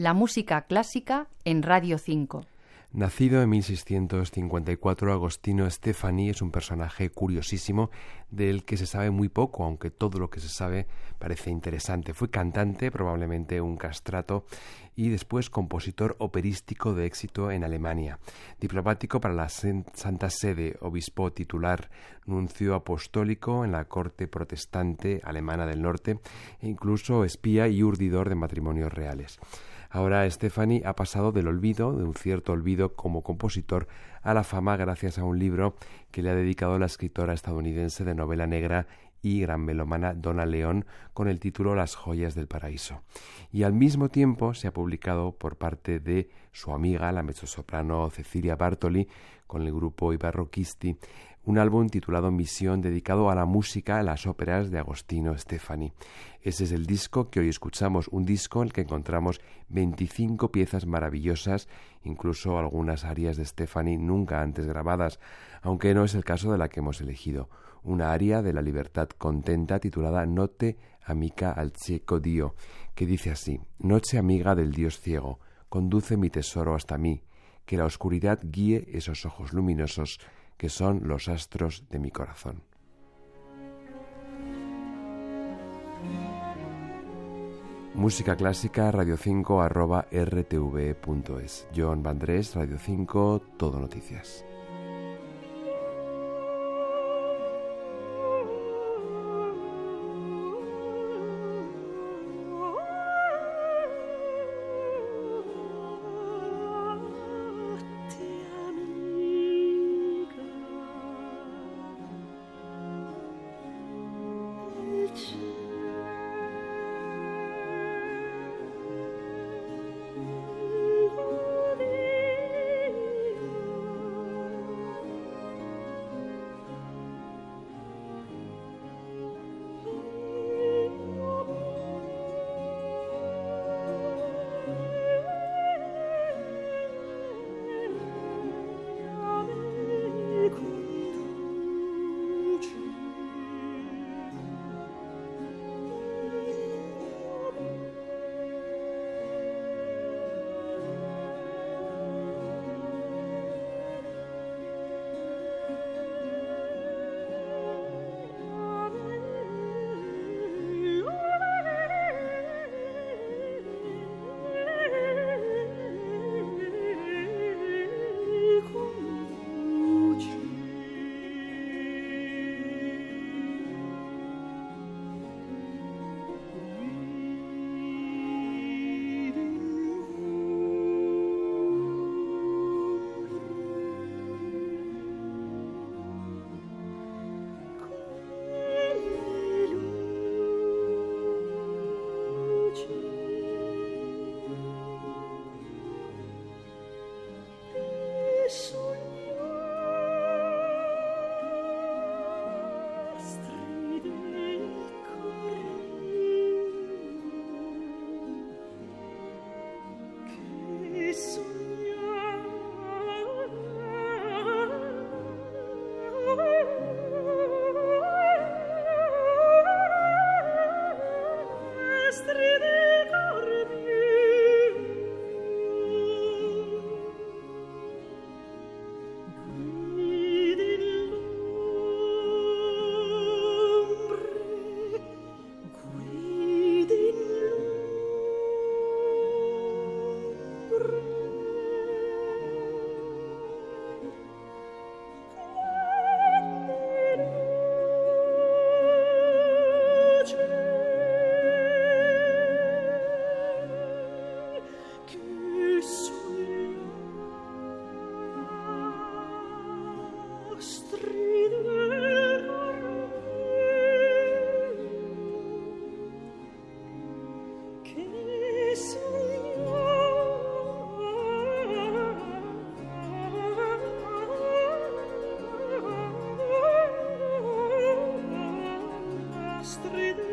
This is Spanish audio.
La música clásica en Radio 5. Nacido en 1654, Agostino Stefani es un personaje curiosísimo del que se sabe muy poco, aunque todo lo que se sabe parece interesante. Fue cantante, probablemente un castrato, y después compositor operístico de éxito en Alemania. Diplomático para la Santa Sede, obispo titular, nuncio apostólico en la corte protestante alemana del norte, e incluso espía y urdidor de matrimonios reales. Ahora Stephanie ha pasado del olvido, de un cierto olvido como compositor, a la fama gracias a un libro que le ha dedicado la escritora estadounidense de novela negra y gran melomana Donna León con el título Las joyas del paraíso. Y al mismo tiempo se ha publicado por parte de su amiga, la mezzosoprano Cecilia Bartoli, con el grupo Ibarroquisti, un álbum titulado Misión dedicado a la música, a las óperas de Agostino Stefani. Ese es el disco que hoy escuchamos, un disco en el que encontramos 25 piezas maravillosas, incluso algunas arias de Stefani nunca antes grabadas, aunque no es el caso de la que hemos elegido, una aria de la libertad contenta titulada Note amica al cieco Dio, que dice así: Noche amiga del Dios ciego, conduce mi tesoro hasta mí, que la oscuridad guíe esos ojos luminosos que son los astros de mi corazón. Música clásica radio 5 arroba rtv.es. John Vandrés, Radio 5, Todo Noticias. stridere